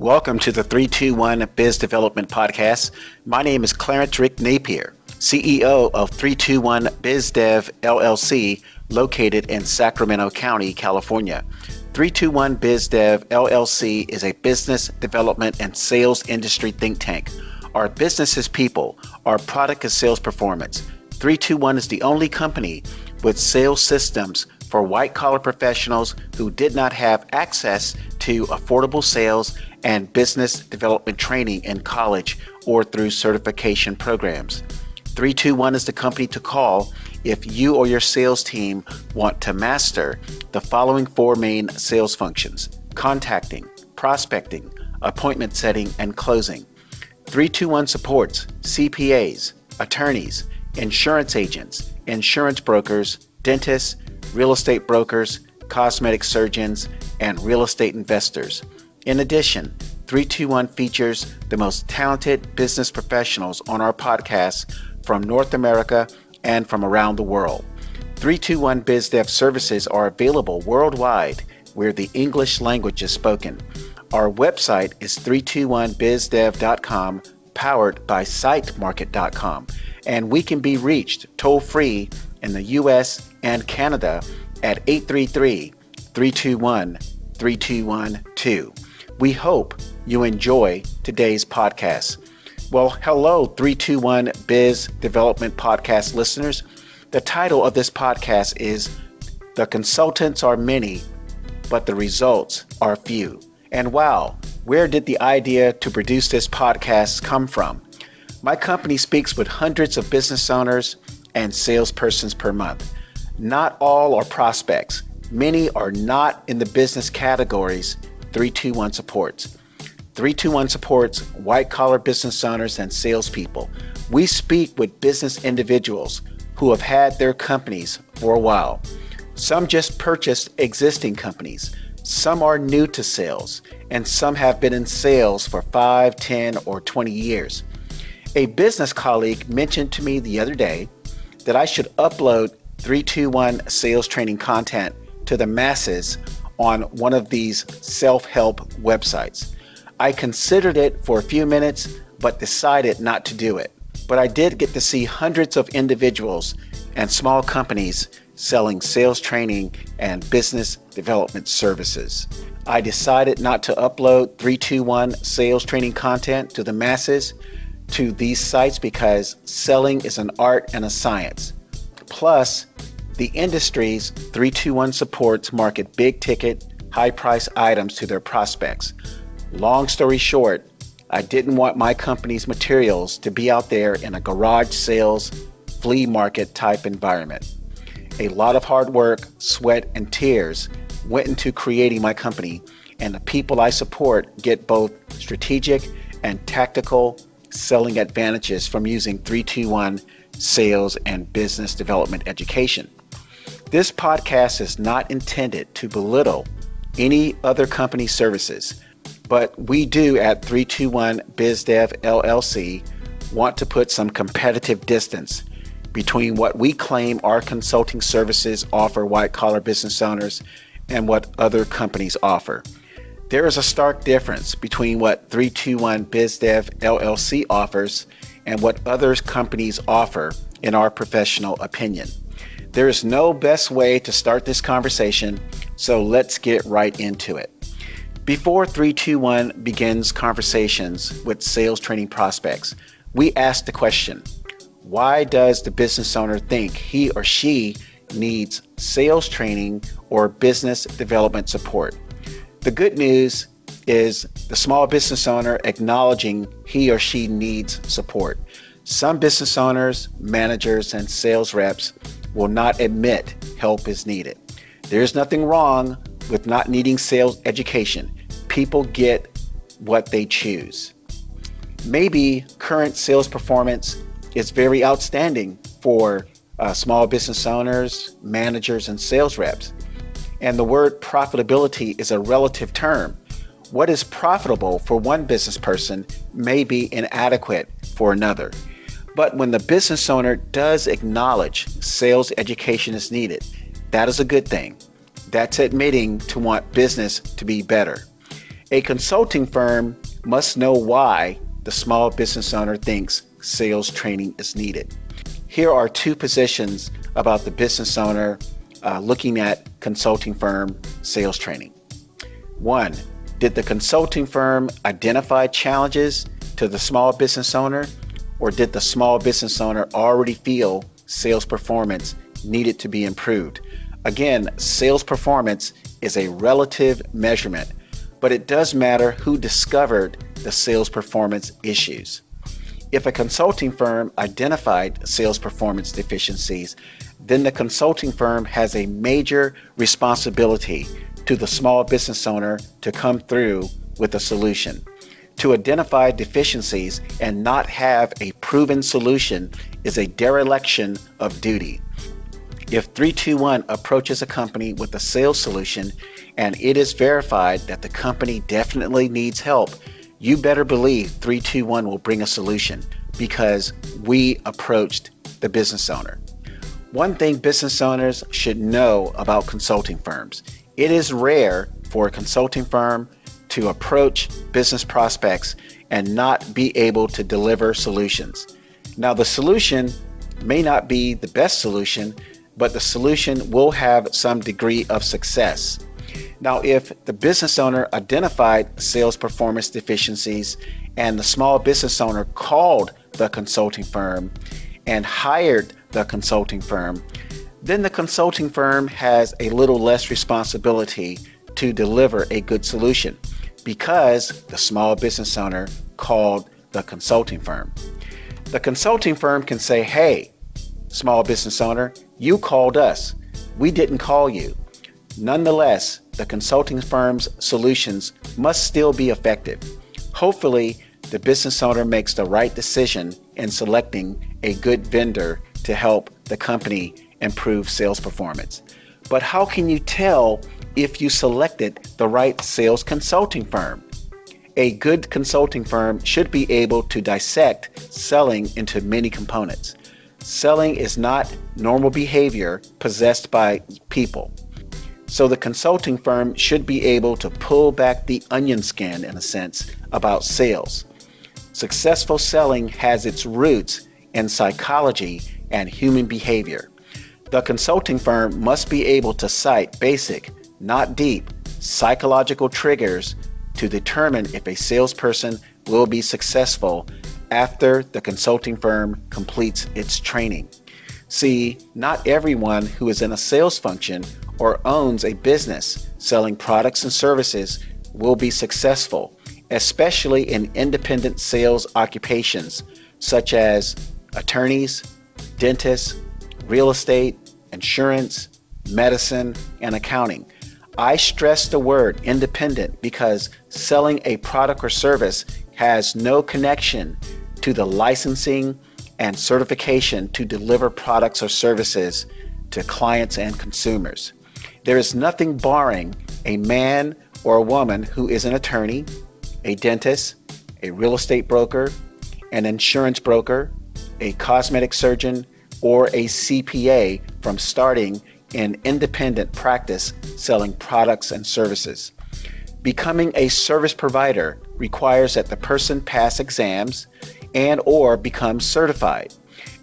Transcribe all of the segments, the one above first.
Welcome to the 321 Biz Development Podcast. My name is Clarence Rick Napier, CEO of 321 Biz Dev LLC, located in Sacramento County, California. 321 Biz Dev LLC is a business development and sales industry think tank. Our business is people, our product is sales performance. 321 is the only company with sales systems for white collar professionals who did not have access to affordable sales and business development training in college or through certification programs. 321 is the company to call if you or your sales team want to master the following four main sales functions contacting, prospecting, appointment setting, and closing. 321 supports CPAs, attorneys, insurance agents, insurance brokers, dentists, real estate brokers, cosmetic surgeons, and real estate investors. In addition, 321 features the most talented business professionals on our podcast from North America and from around the world. 321 BizDev services are available worldwide where the English language is spoken. Our website is 321bizdev.com, powered by sitemarket.com, and we can be reached toll free in the US and Canada at 833 321 3212. We hope you enjoy today's podcast. Well, hello, 321 Biz Development Podcast listeners. The title of this podcast is The Consultants Are Many, but the Results Are Few. And wow, where did the idea to produce this podcast come from? My company speaks with hundreds of business owners and salespersons per month. Not all are prospects. Many are not in the business categories 321 supports. 321 supports white collar business owners and salespeople. We speak with business individuals who have had their companies for a while. Some just purchased existing companies. Some are new to sales, and some have been in sales for 5, 10, or 20 years. A business colleague mentioned to me the other day that I should upload 321 sales training content to the masses on one of these self help websites. I considered it for a few minutes, but decided not to do it. But I did get to see hundreds of individuals and small companies selling sales training and business development services. I decided not to upload 321 sales training content to the masses to these sites because selling is an art and a science. Plus, the industries 321 supports market big ticket, high price items to their prospects. Long story short, I didn't want my company's materials to be out there in a garage sales, flea market type environment. A lot of hard work, sweat, and tears went into creating my company, and the people I support get both strategic and tactical selling advantages from using 321 sales and business development education. This podcast is not intended to belittle any other company services but we do at 321 BizDev LLC want to put some competitive distance between what we claim our consulting services offer white collar business owners and what other companies offer. There is a stark difference between what 321 BizDev LLC offers and what other companies offer, in our professional opinion. There is no best way to start this conversation, so let's get right into it. Before 321 begins conversations with sales training prospects, we ask the question why does the business owner think he or she needs sales training or business development support? The good news is the small business owner acknowledging he or she needs support. Some business owners, managers, and sales reps will not admit help is needed. There's nothing wrong with not needing sales education people get what they choose. Maybe current sales performance is very outstanding for uh, small business owners, managers, and sales reps. And the word profitability is a relative term. What is profitable for one business person may be inadequate for another. But when the business owner does acknowledge sales education is needed, that is a good thing. That's admitting to want business to be better. A consulting firm must know why the small business owner thinks sales training is needed. Here are two positions about the business owner uh, looking at consulting firm sales training. One, did the consulting firm identify challenges to the small business owner, or did the small business owner already feel sales performance needed to be improved? Again, sales performance is a relative measurement, but it does matter who discovered the sales performance issues. If a consulting firm identified sales performance deficiencies, then the consulting firm has a major responsibility to the small business owner to come through with a solution. To identify deficiencies and not have a proven solution is a dereliction of duty. If 321 approaches a company with a sales solution and it is verified that the company definitely needs help, you better believe 321 will bring a solution because we approached the business owner. One thing business owners should know about consulting firms it is rare for a consulting firm to approach business prospects and not be able to deliver solutions. Now, the solution may not be the best solution, but the solution will have some degree of success. Now, if the business owner identified sales performance deficiencies and the small business owner called the consulting firm and hired the consulting firm, then the consulting firm has a little less responsibility to deliver a good solution because the small business owner called the consulting firm. The consulting firm can say, Hey, small business owner, you called us. We didn't call you. Nonetheless, the consulting firm's solutions must still be effective. Hopefully, the business owner makes the right decision in selecting a good vendor to help the company improve sales performance. But how can you tell if you selected the right sales consulting firm? A good consulting firm should be able to dissect selling into many components. Selling is not normal behavior possessed by people. So the consulting firm should be able to pull back the onion skin, in a sense, about sales. Successful selling has its roots in psychology and human behavior. The consulting firm must be able to cite basic, not deep, psychological triggers to determine if a salesperson will be successful after the consulting firm completes its training. See, not everyone who is in a sales function or owns a business selling products and services will be successful, especially in independent sales occupations such as attorneys, dentists, real estate, insurance, medicine, and accounting. I stress the word independent because selling a product or service has no connection to the licensing and certification to deliver products or services to clients and consumers. There is nothing barring a man or a woman who is an attorney, a dentist, a real estate broker, an insurance broker, a cosmetic surgeon, or a CPA from starting an independent practice selling products and services. Becoming a service provider requires that the person pass exams and or become certified.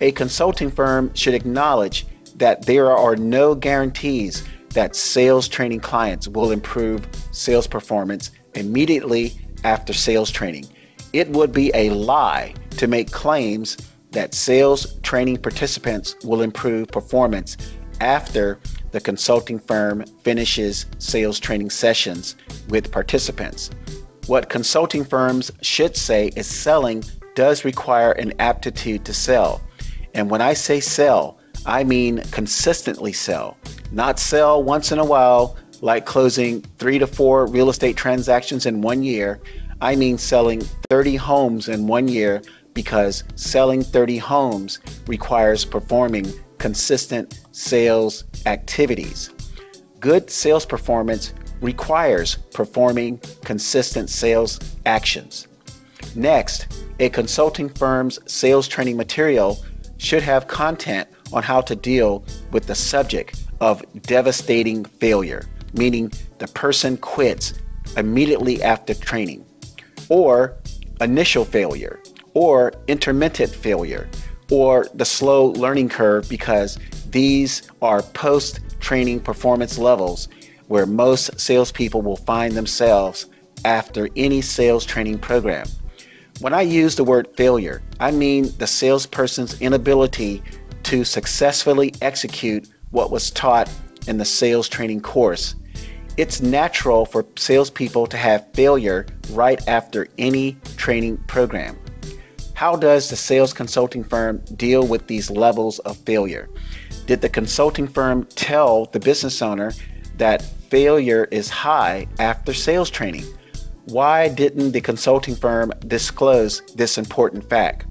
A consulting firm should acknowledge that there are no guarantees that sales training clients will improve sales performance immediately after sales training. It would be a lie to make claims that sales training participants will improve performance after the consulting firm finishes sales training sessions with participants. What consulting firms should say is selling does require an aptitude to sell. And when I say sell, I mean consistently sell, not sell once in a while, like closing three to four real estate transactions in one year. I mean selling 30 homes in one year because selling 30 homes requires performing consistent sales activities. Good sales performance requires performing consistent sales actions. Next, a consulting firm's sales training material should have content on how to deal with the subject of devastating failure, meaning the person quits immediately after training, or initial failure, or intermittent failure, or the slow learning curve because these are post training performance levels where most salespeople will find themselves after any sales training program. When I use the word failure, I mean the salesperson's inability to successfully execute what was taught in the sales training course. It's natural for salespeople to have failure right after any training program. How does the sales consulting firm deal with these levels of failure? Did the consulting firm tell the business owner that failure is high after sales training? Why didn't the consulting firm disclose this important fact?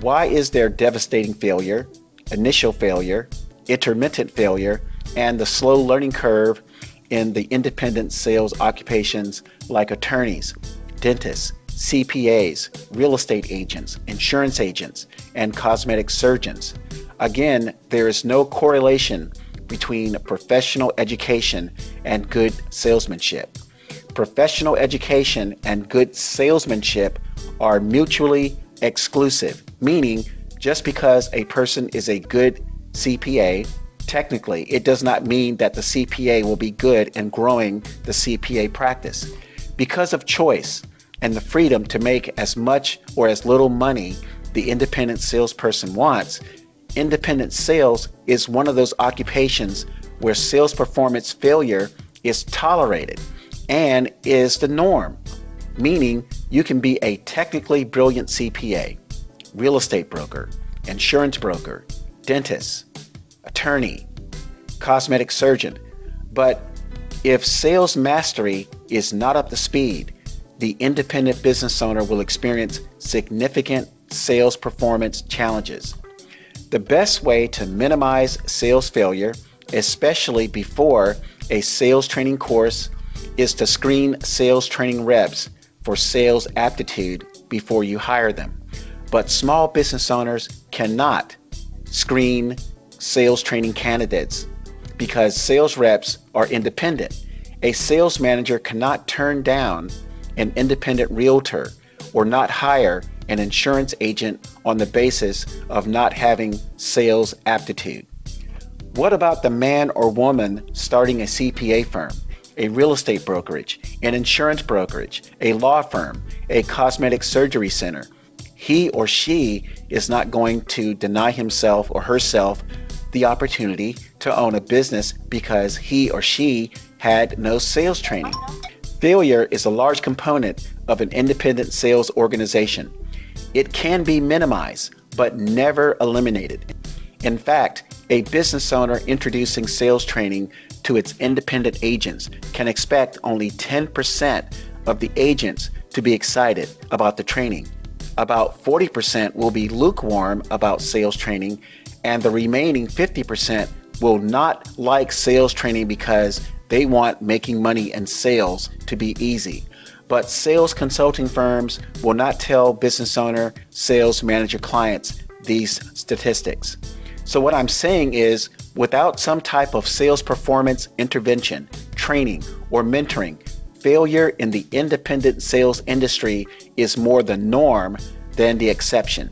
Why is there devastating failure, initial failure, intermittent failure, and the slow learning curve in the independent sales occupations like attorneys, dentists, CPAs, real estate agents, insurance agents, and cosmetic surgeons. Again, there is no correlation between professional education and good salesmanship. Professional education and good salesmanship are mutually exclusive, meaning just because a person is a good CPA Technically, it does not mean that the CPA will be good in growing the CPA practice. Because of choice and the freedom to make as much or as little money the independent salesperson wants, independent sales is one of those occupations where sales performance failure is tolerated and is the norm, meaning you can be a technically brilliant CPA, real estate broker, insurance broker, dentist, attorney, cosmetic surgeon. But if sales mastery is not up to speed, the independent business owner will experience significant sales performance challenges. The best way to minimize sales failure, especially before a sales training course, is to screen sales training reps for sales aptitude before you hire them. But small business owners cannot screen sales training candidates because sales reps are independent. A sales manager cannot turn down an independent realtor or not hire an insurance agent on the basis of not having sales aptitude. What about the man or woman starting a CPA firm, a real estate brokerage, an insurance brokerage, a law firm, a cosmetic surgery center? He or she is not going to deny himself or herself the opportunity to own a business because he or she had no sales training. Failure is a large component of an independent sales organization. It can be minimized, but never eliminated. In fact, a business owner introducing sales training to its independent agents can expect only 10% of the agents to be excited about the training. About 40% will be lukewarm about sales training, and the remaining 50% will not like sales training because they want making money and sales to be easy. But sales consulting firms will not tell business owner, sales manager clients these statistics. So, what I'm saying is, without some type of sales performance intervention, training, or mentoring, failure in the independent sales industry is more the norm than the exception.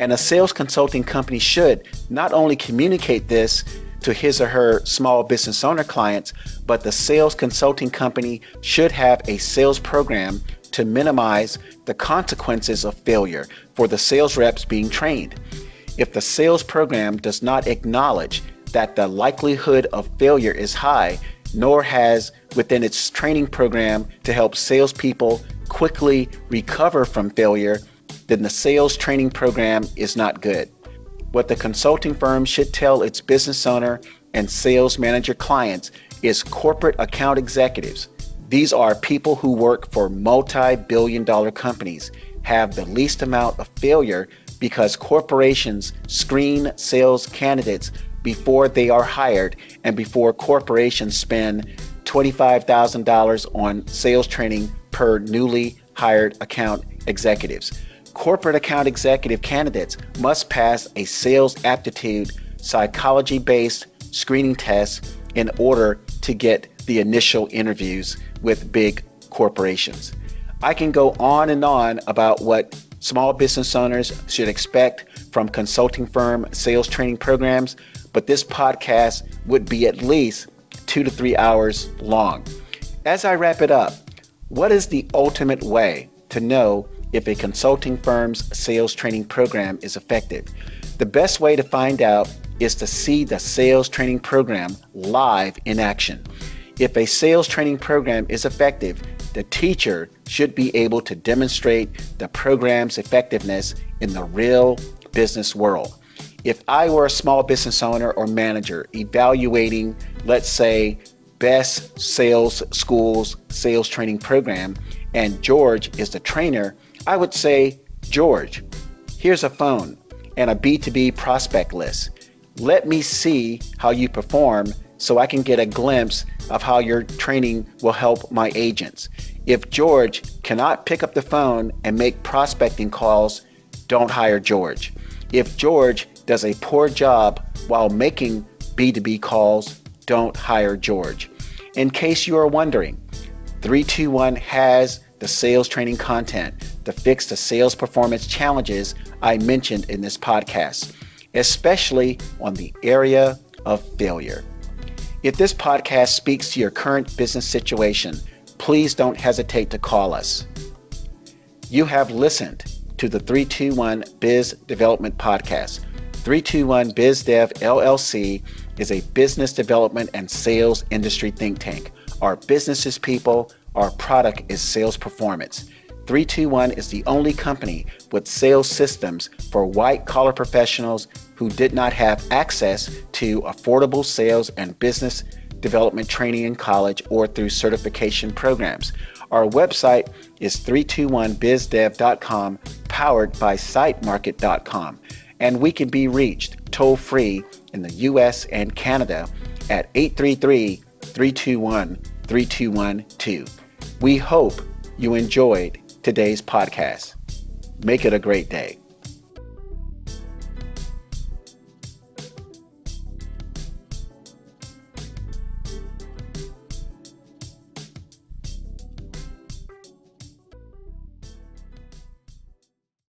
And a sales consulting company should not only communicate this to his or her small business owner clients, but the sales consulting company should have a sales program to minimize the consequences of failure for the sales reps being trained. If the sales program does not acknowledge that the likelihood of failure is high, nor has within its training program to help salespeople quickly recover from failure, then the sales training program is not good. What the consulting firm should tell its business owner and sales manager clients is corporate account executives. These are people who work for multi billion dollar companies, have the least amount of failure because corporations screen sales candidates before they are hired and before corporations spend $25,000 on sales training per newly hired account executives corporate account executive candidates must pass a sales aptitude psychology based screening test in order to get the initial interviews with big corporations. I can go on and on about what small business owners should expect from consulting firm sales training programs, but this podcast would be at least two to three hours long. As I wrap it up, what is the ultimate way to know if a consulting firm's sales training program is effective? The best way to find out is to see the sales training program live in action. If a sales training program is effective, the teacher should be able to demonstrate the program's effectiveness in the real business world. If I were a small business owner or manager evaluating, let's say, best sales schools sales training program, and George is the trainer, I would say, George, here's a phone and a B2B prospect list. Let me see how you perform so I can get a glimpse of how your training will help my agents. If George cannot pick up the phone and make prospecting calls, don't hire George. If George does a poor job while making B2B calls, don't hire George. In case you are wondering, 321 has the sales training content to fix the sales performance challenges I mentioned in this podcast, especially on the area of failure. If this podcast speaks to your current business situation, please don't hesitate to call us. You have listened to the 321 Biz Development Podcast. 321 BizDev LLC is a business development and sales industry think tank. Our business is people, our product is sales performance. 321 is the only company with sales systems for white collar professionals who did not have access to affordable sales and business development training in college or through certification programs. Our website is 321bizdev.com, powered by sitemarket.com, and we can be reached toll free in the US and Canada at 833 321 3212. We hope you enjoyed today's podcast. Make it a great day.